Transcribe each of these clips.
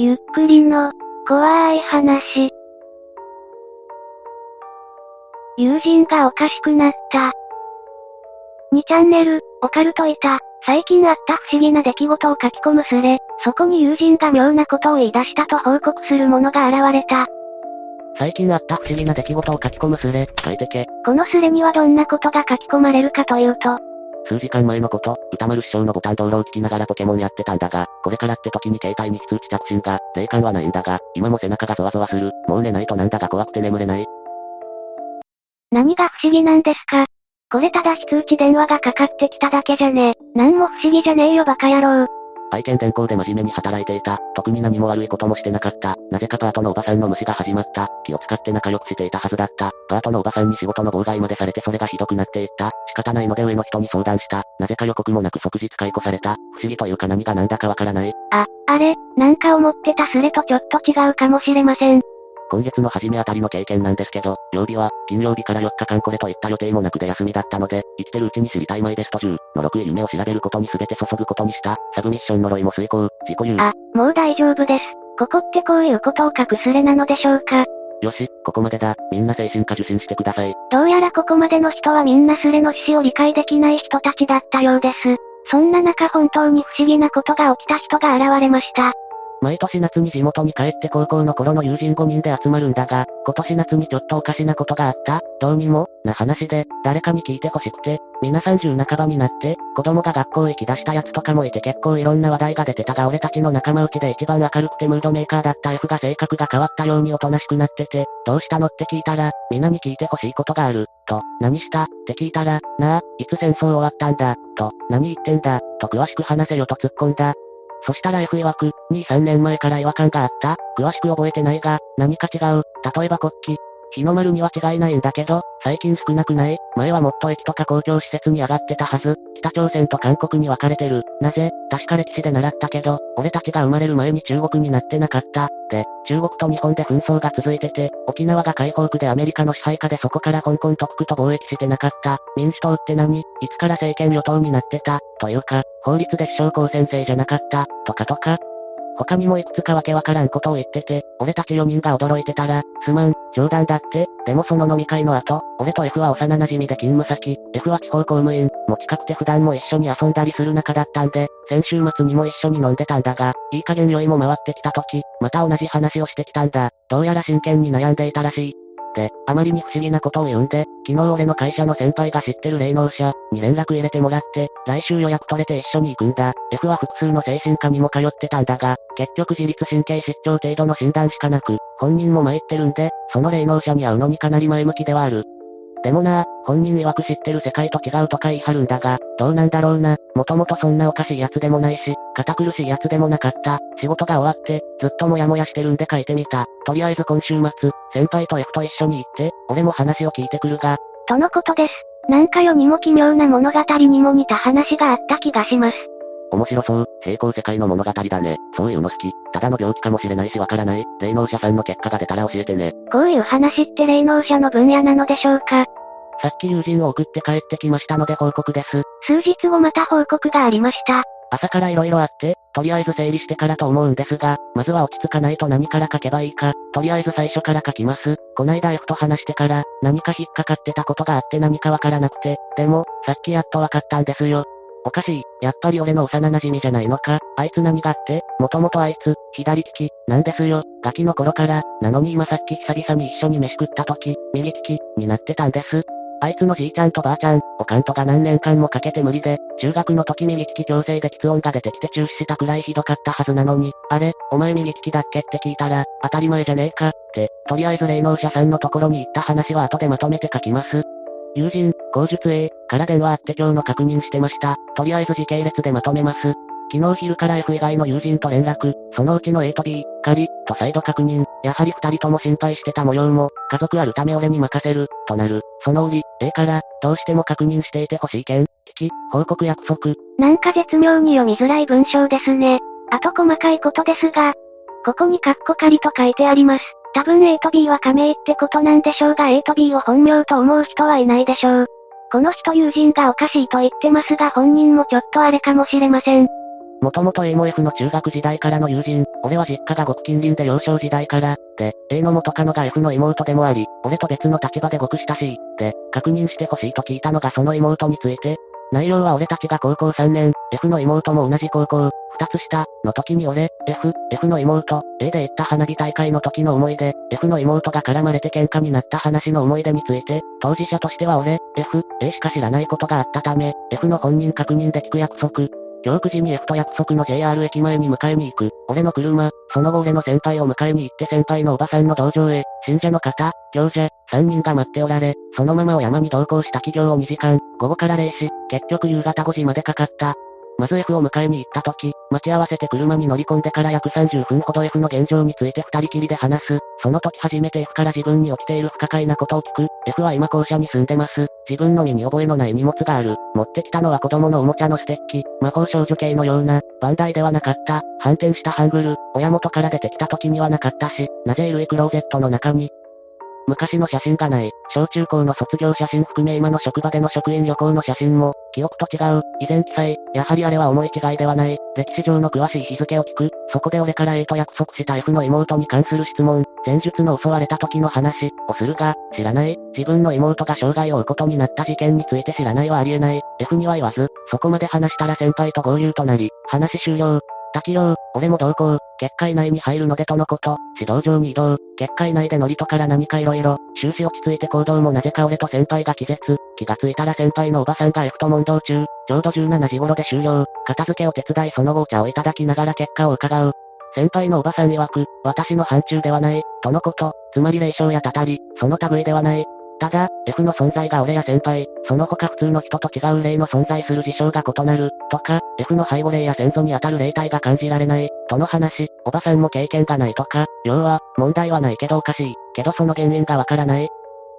ゆっくりの、怖い話。友人がおかしくなった。2チャンネル、オカルトいた。最近あった不思議な出来事を書き込むスレ。そこに友人が妙なことを言い出したと報告する者が現れた。最近あった不思議な出来事を書き込むスレ、書いてけ。このスレにはどんなことが書き込まれるかというと、数時間前のこと、歌丸師匠のボタン道路を聞きながらポケモンやってたんだが、これからって時に携帯に非通知着信が、霊感はないんだが、今も背中がゾワゾワする。もう寝ないとなんだが怖くて眠れない。何が不思議なんですか？これただ非通知電話がかかってきただけじゃね。なんも不思議じゃねえよバカ野郎。愛犬全校で真面目に働いていた。特に何も悪いこともしてなかった。なぜかパートのおばさんの虫が始まった。気を使って仲良くしていたはずだった。パートのおばさんに仕事の妨害までされてそれがひどくなっていった。仕方ないので上の人に相談した。なぜか予告もなく即日解雇された。不思議というか何が何だかわからない。あ、あれ、なんか思ってたスレとちょっと違うかもしれません。今月の初めあたりの経験なんですけど、曜日は、金曜日から4日間これといった予定もなくで休みだったので、生きてるうちに知りたいマイベスト10の6位夢を調べることに全て注ぐことにした。サブミッション呪いも遂行、自己言う。あ、もう大丈夫です。ここってこういうことを書くスレなのでしょうか？よし、ここまでだ。みんな精神科受診してください。どうやらここまでの人はみんなスレの趣旨を理解できない人たちだったようです。そんな中本当に不思議なことが起きた人が現れました。毎年夏に地元に帰って高校の頃の友人5人で集まるんだが、今年夏にちょっとおかしなことがあった？どうにも、な話で、誰かに聞いてほしくて、皆30半ばになって、子供が学校行き出したやつとかもいて結構いろんな話題が出てたが俺たちの仲間内で一番明るくてムードメーカーだった F が性格が変わったようにおとなしくなってて、どうしたのって聞いたら、皆に聞いてほしいことがある、と、何した？って聞いたら、なあ、いつ戦争終わったんだ、と、何言ってんだ、と詳しく話せよと突っ込んだ。そしたら F 曰く、2、3年前から違和感があった詳しく覚えてないが、何か違う。例えば国旗。日の丸には違いないんだけど、最近少なくない前はもっと駅とか公共施設に上がってたはず。北朝鮮と韓国に分かれてる。なぜ？確か歴史で習ったけど、俺たちが生まれる前に中国になってなかった。で、中国と日本で紛争が続いてて、沖縄が解放区でアメリカの支配下でそこから香港特区と貿易してなかった。民主党って何？いつから政権与党になってた？というか、法律で首相公選制じゃなかったとかとか、他にもいくつかわけわからんことを言ってて、俺たち4人が驚いてたら、すまん、冗談だって、でもその飲み会の後、俺と F は幼馴染で勤務先、F は地方公務員、も近くて普段も一緒に遊んだりする仲だったんで、先週末にも一緒に飲んでたんだが、いい加減酔いも回ってきた時、また同じ話をしてきたんだ。どうやら真剣に悩んでいたらしい。で、あまりに不思議なことを言うんで、昨日俺の会社の先輩が知ってる霊能者に連絡入れてもらって、来週予約取れて一緒に行くんだ。F は複数の精神科にも通ってたんだが、結局自律神経失調程度の診断しかなく、本人も参ってるんで、その霊能者に会うのにかなり前向きではある。でもな本人曰く知ってる世界と違うとか言い張るんだが、どうなんだろうな。もともとそんなおかしいやつでもないし、堅苦しいやつでもなかった。仕事が終わって、ずっともやもやしてるんで書いてみた。とりあえず今週末、先輩と F と一緒に行って、俺も話を聞いてくるが。とのことです。なんか世にも奇妙な物語にも似た話があった気がします。面白そう。平行世界の物語だね。そういうの好き。ただの病気かもしれないしわからない。霊能者さんの結果が出たら教えてね。こういう話って霊能者の分野なのでしょうか？さっき友人を送って帰ってきましたので報告です。数日後また報告がありました。朝から色々あって、とりあえず整理してからと思うんですが、まずは落ち着かないと何から書けばいいか、とりあえず最初から書きます。こないだ F と話してから、何か引っかかってたことがあって何かわからなくて、でも、さっきやっとわかったんですよ。おかしい。やっぱり俺の幼馴染じゃないのか？あいつ何があって？もともとあいつ、左利き、なんですよ。ガキの頃から、なのに今さっき久々に一緒に飯食った時、右利き、になってたんです。あいつのじいちゃんとばあちゃん、おかんとが何年間もかけて無理で、中学の時右利き強制で喫音が出てきて中止したくらいひどかったはずなのに、あれ、お前右利きだっけ？って聞いたら、当たり前じゃねえか、って、とりあえず霊能者さんのところに行った話は後でまとめて書きます。友人、口述 A、から電話あって今日の確認してました。とりあえず時系列でまとめます。昨日昼から F 以外の友人と連絡、そのうちの A と B、仮、と再度確認、やはり二人とも心配してた模様も、家族あるため俺に任せる、となる。その折、A から、どうしても確認していてほしい件、聞き、報告約束。なんか絶妙に読みづらい文章ですね。あと細かいことですが、ここにカッコ仮と書いてあります。多分 A と B は仮名ってことなんでしょうが A と B を本名と思う人はいないでしょう。この人友人がおかしいと言ってますが本人もちょっとあれかもしれません。もともと A も F の中学時代からの友人、俺は実家が極近隣で幼少時代から、で、A の元カノが F の妹でもあり、俺と別の立場で極親しい、で、確認してほしいと聞いたのがその妹について、内容は俺たちが高校3年、F の妹も同じ高校、二つ下、の時に俺、F、F の妹、A で行った花火大会の時の思い出、F の妹が絡まれて喧嘩になった話の思い出について、当事者としては俺、F、A しか知らないことがあったため、F の本人確認で聞く約束、今日9時に F と約束の JR 駅前に迎えに行く。俺の車、その後俺の先輩を迎えに行って先輩のおばさんの道場へ、信者の方、行者、3人が待っておられ、そのままお山に同行した企業を2時間、午後から0時、結局夕方5時までかかった。まず F を迎えに行った時、待ち合わせて車に乗り込んでから約30分ほど F の現状について二人きりで話す。その時初めて F から自分に起きている不可解なことを聞く。F は今校舎に住んでます。自分の身に覚えのない荷物がある。持ってきたのは子供のおもちゃのステッキ。魔法少女系のような、バンダイではなかった。反転したハングル。親元から出てきた時にはなかったし、なぜ衣類クローゼットの中に、昔の写真がない。小中高の卒業写真含め今の職場での職員旅行の写真も、記憶と違う。以前記載。やはりあれは思い違いではない。歴史上の詳しい日付を聞く。そこで俺から A と約束した F の妹に関する質問。前述の襲われた時の話をするが、知らない。自分の妹が障害を負うことになった事件について知らないはありえない。F には言わず、そこまで話したら先輩と合流となり、話終了。滝陽、俺も同行、結界内に入るのでとのこと、指導場に移動、結界内でノリとから何か色々、終始落ち着いて行動もなぜか俺と先輩が気絶、気がついたら先輩のおばさんが F と問答中、ちょうど17時頃で終了、片付けを手伝いその後お茶をいただきながら結果を伺う。先輩のおばさん曰く、私の範疇ではない、とのこと、つまり霊障やたたり、その類ではない、ただ、F の存在が俺や先輩、その他普通の人と違う霊の存在する事象が異なる、とか、F の背後霊や先祖に当たる霊体が感じられない、との話、おばさんも経験がないとか、要は、問題はないけどおかしい、けどその原因がわからない。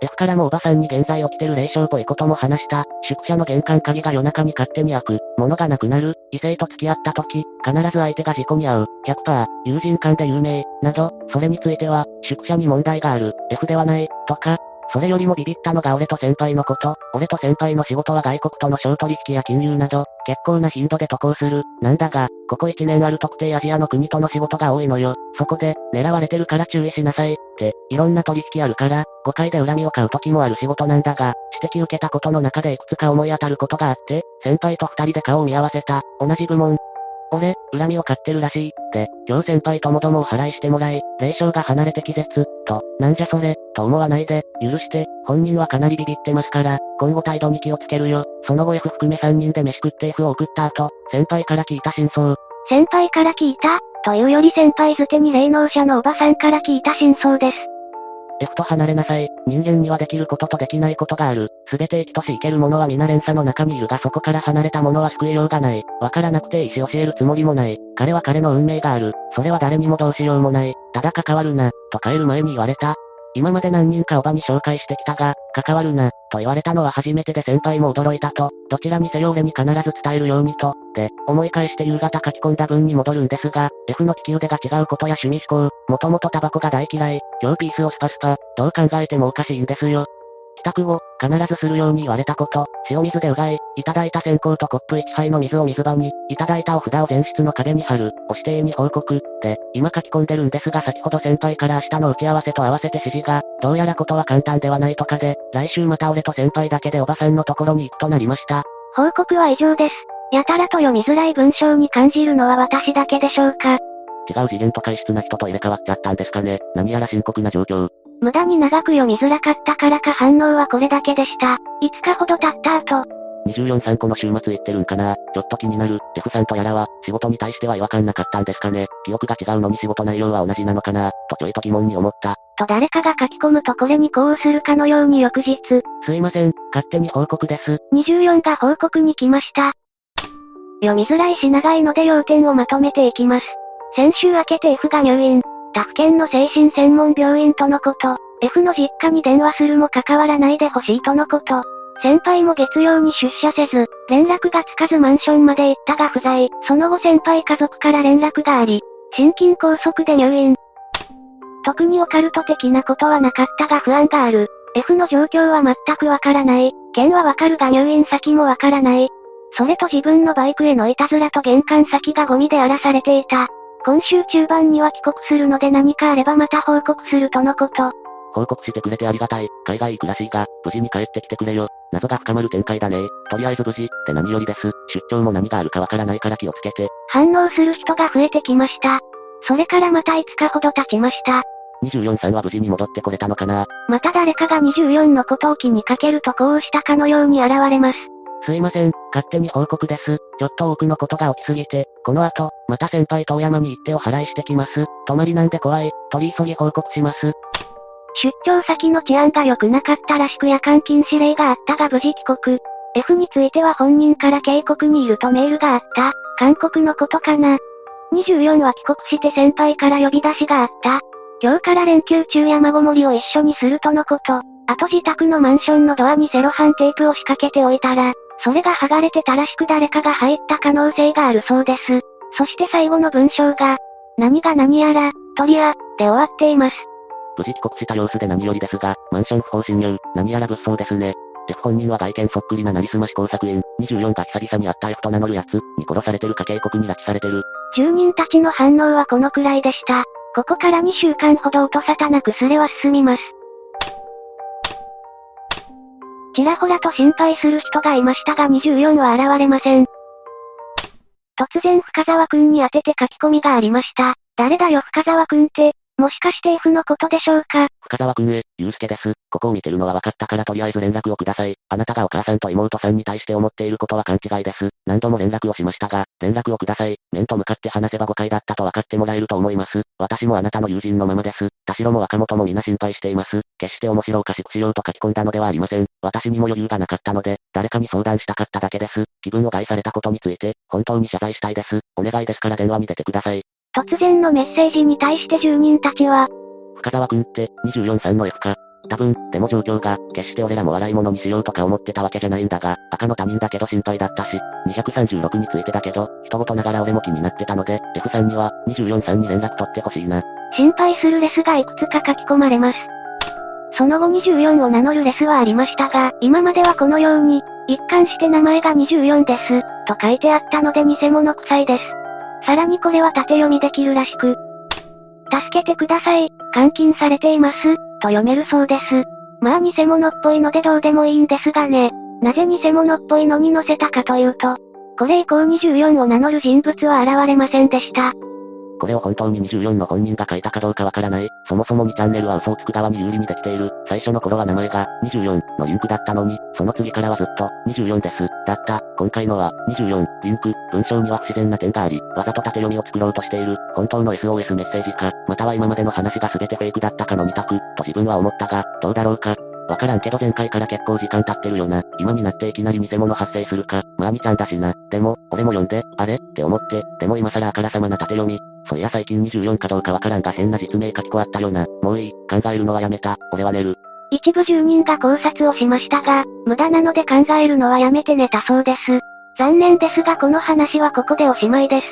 F からもおばさんに現在起きてる霊障っぽいことも話した。宿舎の玄関鍵が夜中に勝手に開く。物がなくなる。異性と付き合った時、必ず相手が事故に遭う。100%、友人間で有名。など、それについては、宿舎に問題がある。F ではない。とか、それよりもビビったのが俺と先輩のこと。俺と先輩の仕事は外国との商取引や金融など、結構な頻度で渡航する。なんだが、ここ1年ある特定アジアの国との仕事が多いのよ。そこで、狙われてるから注意しなさい。って、いろんな取引あるから、誤解で恨みを買う時もある仕事なんだが、指摘受けたことの中でいくつか思い当たることがあって、先輩と二人で顔を見合わせた。同じ部門、俺、恨みを買ってるらしい。で、今日先輩ともどもを払いしてもらい、霊障が離れて気絶、と、なんじゃそれ、と思わないで、許して、本人はかなりビビってますから、今後態度に気をつけるよ。その後 F 含め3人で飯食って F を送った後、先輩から聞いた真相。先輩から聞いた？というより先輩づてに霊能者のおばさんから聞いた真相です。F と離れなさい。人間にはできることとできないことがある。すべて生きとし生ける者は皆連鎖の中にいるがそこから離れた者は救いようがない。わからなくて意思教えるつもりもない。彼は彼の運命がある。それは誰にもどうしようもない。ただ関わるな、と帰る前に言われた。今まで何人かおばに紹介してきたが、関わるな、と言われたのは初めてで先輩も驚いたと、どちらにせよ俺に必ず伝えるようにと、で、思い返して夕方書き込んだ文に戻るんですが、F の利き腕が違うことや趣味思考、もともとタバコが大嫌い、今日ピースをスパスパ、どう考えてもおかしいんですよ。帰宅後、必ずするように言われたこと、塩水でうがい、いただいた線香とコップ1杯の水を水場に、いただいたお札を前室の壁に貼る、お指定に報告、で、今書き込んでるんですが先ほど先輩から明日の打ち合わせと合わせて指示が、どうやらことは簡単ではないとかで、来週また俺と先輩だけでおばさんのところに行くとなりました。報告は以上です。やたらと読みづらい文章に感じるのは私だけでしょうか違う次元と回質な人と入れ替わっちゃったんですかね。何やら深刻な状況。無駄に長く読みづらかったからか反応はこれだけでした。5日ほど経った後。24、3個の週末行ってるんかなちょっと気になる。F さんとやらは、仕事に対しては違和感なかったんですかね記憶が違うのに仕事内容は同じなのかなとちょいと疑問に思った。と誰かが書き込むとこれにこうするかのように翌日。すいません、勝手に報告です。24が報告に来ました。読みづらいし長いので要点をまとめていきます。先週明けて F が入院。他府県の精神専門病院とのこと。F の実家に電話するも関わらないでほしいとのこと。先輩も月曜に出社せず、連絡がつかずマンションまで行ったが不在。その後先輩家族から連絡があり、心筋梗塞で入院。特にオカルト的なことはなかったが不安がある。F の状況は全くわからない。県はわかるが入院先もわからない。それと自分のバイクへのいたずらと玄関先がゴミで荒らされていた。今週中盤には帰国するので何かあればまた報告するとのこと。報告してくれてありがたい。海外行くらしいが、無事に帰ってきてくれよ。謎が深まる展開だね。とりあえず無事、って何よりです。出張も何があるかわからないから気をつけて。反応する人が増えてきました。それからまた5日ほど経ちました。24さんは無事に戻ってこれたのかなまた誰かが24のことを気にかけるとこうしたかのように現れます。すいません、勝手に報告です。ちょっと多くのことが起きすぎて、この後、また先輩遠山に行ってお払いしてきます。泊まりなんで怖い、取り急ぎ報告します。出張先の治安が良くなかったらしく夜間禁止令があったが無事帰国。F については本人から警告にいるとメールがあった。韓国のことかな。24は帰国して先輩から呼び出しがあった。今日から連休中山ごもりを一緒にするとのこと。あと自宅のマンションのドアにセロハンテープを仕掛けておいたら、それが剥がれてたらしく誰かが入った可能性があるそうです。そして最後の文章が、何が何やら、トリア、で終わっています。無事帰国した様子で何よりですが、マンション不法侵入、何やら物騒ですね。F 本人は外見そっくりななりすまし工作員、24が久々に会った F と名乗るやつ、に殺されてるか警告に拉致されてる。住人たちの反応はこのくらいでした。ここから2週間ほど音沙汰なくスレは進みます。ちらほらと心配する人がいましたが24は現れません。突然深沢くんに当てて書き込みがありました。誰だよ深沢くんって、もしかして F のことでしょうか？深沢くんへ、ゆうすけです。ここを見てるのは分かったからとりあえず連絡をください。あなたがお母さんと妹さんに対して思っていることは勘違いです。何度も連絡をしましたが、連絡をください。面と向かって話せば誤解だったと分かってもらえると思います。私もあなたの友人のままです。田代も若本も皆心配しています。決して面白おかしくしようと書き込んだのではありません。私にも余裕がなかったので、誰かに相談したかっただけです。気分を害されたことについて、本当に謝罪したいです。お願いですから電話に出てください。突然のメッセージに対して住人たちは、深沢くんって、24、3の F か。多分、でも状況が、決して俺らも笑い物にしようとか思ってたわけじゃないんだが、赤の他人だけど心配だったし、236についてだけど、人事ながら俺も気になってたので、F さんには、24、3に連絡取ってほしいな。心配するレスがいくつか書き込まれます。その後24を名乗るレスはありましたが、今まではこのように、一貫して名前が24です、と書いてあったので偽物臭いです。さらにこれは縦読みできるらしく、助けてください、監禁されています、と読めるそうです。まあ偽物っぽいのでどうでもいいんですがね。なぜ偽物っぽいのに載せたかというと、これ以降24を名乗る人物は現れませんでした。これを本当に24の本人が書いたかどうかわからない。そもそも2チャンネルは嘘をつく側に有利にできている。最初の頃は名前が24のリンクだったのに、その次からはずっと24です。だった。今回のは24リンク。文章には不自然な点があり、わざと縦読みを作ろうとしている。本当の SOS メッセージか、または今までの話が全てフェイクだったかの2択、と自分は思ったが、どうだろうか。わからんけど前回から結構時間経ってるよな。今になっていきなり偽物発生するか。まあみちゃんだしな。でも、俺も読んで、あれ？って思って、でも今更あからさまな縦読み。そりゃ最近24かどうかわからんが変な実名書き込あったよな。もういい、考えるのはやめた。俺は寝る。一部住人が考察をしましたが、無駄なので考えるのはやめて寝たそうです。残念ですがこの話はここでおしまいです。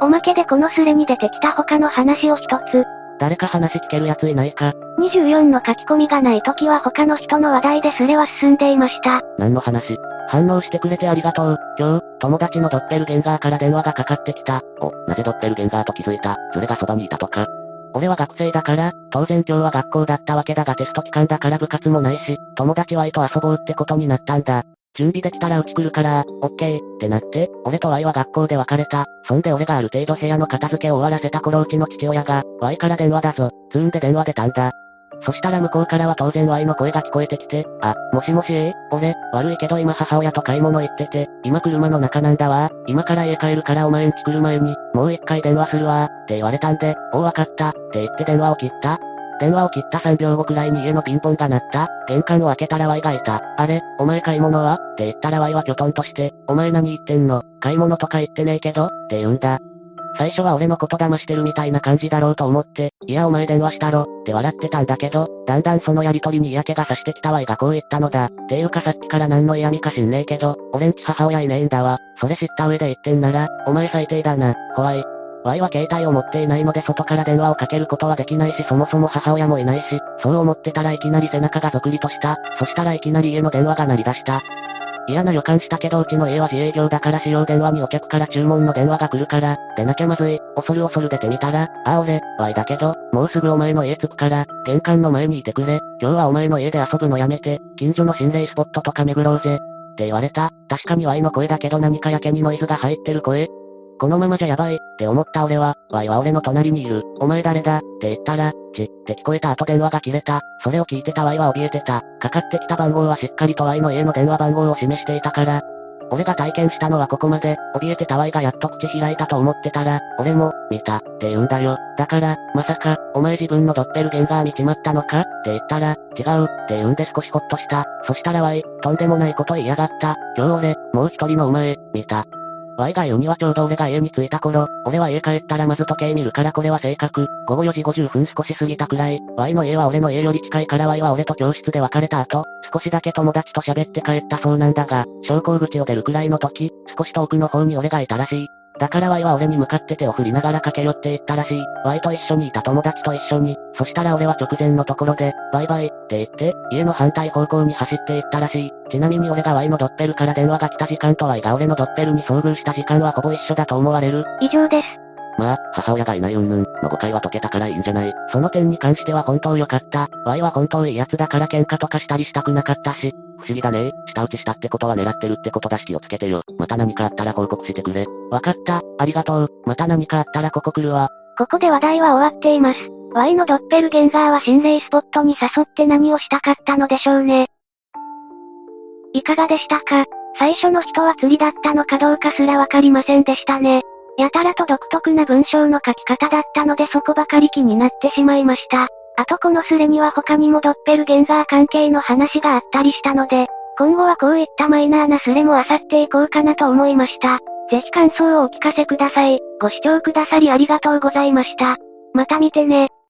おまけでこのスレに出てきた他の話を一つ。誰か話聞けるやついないか ?24 の書き込みがない時は他の人の話題でスレは進んでいました。何の話？反応してくれてありがとう。今日、友達のドッペルゲンガーから電話がかかってきた。お、なぜドッペルゲンガーと気づいた？それがそばにいたとか。俺は学生だから、当然今日は学校だったわけだがテスト期間だから部活もないし、友達はと遊ぼうってことになったんだ。準備できたらうち来るから、オッケー、ってなって、俺と Y は学校で別れた。そんで俺がある程度部屋の片付けを終わらせた頃うちの父親が、Y から電話だぞ、ツーンで電話出たんだ。そしたら向こうからは当然 Y の声が聞こえてきて、あ、もしもしえ俺、悪いけど今母親と買い物行ってて、今車の中なんだわ今から家帰るからお前んち来る前に、もう一回電話するわって言われたんで、おうわかった、って言って電話を切った。電話を切った3秒後くらいに家のピンポンが鳴った。玄関を開けたら Y がいた。あれ、お前買い物は？って言ったら Y はきょとんとして、お前何言ってんの？買い物とか言ってねえけど？って言うんだ。最初は俺のこと騙してるみたいな感じだろうと思って、いやお前電話したろ、って笑ってたんだけど、だんだんそのやりとりに嫌気がさしてきたわいがこう言ったのだ。っていうかさっきから何の嫌味か知んねえけど、俺んち母親いねえんだわ。それ知った上で言ってんなら、お前最低だな、怖い。Y は携帯を持っていないので外から電話をかけることはできないしそもそも母親もいないし、そう思ってたらいきなり背中がゾクリとした。そしたらいきなり家の電話が鳴り出した。嫌な予感したけどうちの家は自営業だから使用電話にお客から注文の電話が来るから、出なきゃまずい。恐る恐る出てみたら、ああ、俺、Y だけど、もうすぐお前の家着くから、玄関の前にいてくれ。今日はお前の家で遊ぶのやめて、近所の心霊スポットとか巡ろうぜ。って言われた。確かに Y の声だけど何かやけにノイズが入ってる声。このままじゃやばい、って思った俺は、Y は俺の隣にいる。お前誰だって言ったら、ち、って聞こえた後電話が切れた。それを聞いてた Y は怯えてた。かかってきた番号はしっかりと Y の家の電話番号を示していたから、俺が体験したのはここまで、怯えてたワイがやっと口開いたと思ってたら、俺も、見た、って言うんだよ。だから、まさか、お前自分のドッペルゲンガー見ちまったのかって言ったら、違う、って言うんで少しほっとした。そしたらワイ、とんでもないこと言いやがった。今日俺、もう一人のお前、見た。Y が言うにはちょうど俺が家に着いた頃、俺は家帰ったらまず時計見るからこれは正確。午後4時50分少し過ぎたくらい。Y の家は俺の家より近いから Y は俺と教室で別れた後、少しだけ友達と喋って帰ったそうなんだが、昇降口を出るくらいの時、少し遠くの方に俺がいたらしい。だから Y は俺に向かって手を振りながら駆け寄っていったらしい。Y と一緒にいた友達と一緒に。そしたら俺は直前のところで、バイバイ、って言って、家の反対方向に走っていったらしい。ちなみに俺が Y のドッペルから電話が来た時間と Y が俺のドッペルに遭遇した時間はほぼ一緒だと思われる。以上です。まあ、母親がいない云々の誤解は解けたからいいんじゃない。その点に関しては本当良かった。Y は本当いい奴だから喧嘩とかしたりしたくなかったし。不思議だね舌打ちしたってことは狙ってるってことだし気をつけてよ。また何かあったら報告してくれ。わかった。ありがとう。また何かあったらここ来るわ。ここで話題は終わっています。Y のドッペルゲンガーは心霊スポットに誘って何をしたかったのでしょうね。いかがでしたか？最初の人は釣りだったのかどうかすらわかりませんでしたね。やたらと独特な文章の書き方だったのでそこばかり気になってしまいました。あとこのスレには他にもドッペルゲンガー関係の話があったりしたので、今後はこういったマイナーなスレも漁っていこうかなと思いました。ぜひ感想をお聞かせください。ご視聴くださりありがとうございました。また見てね。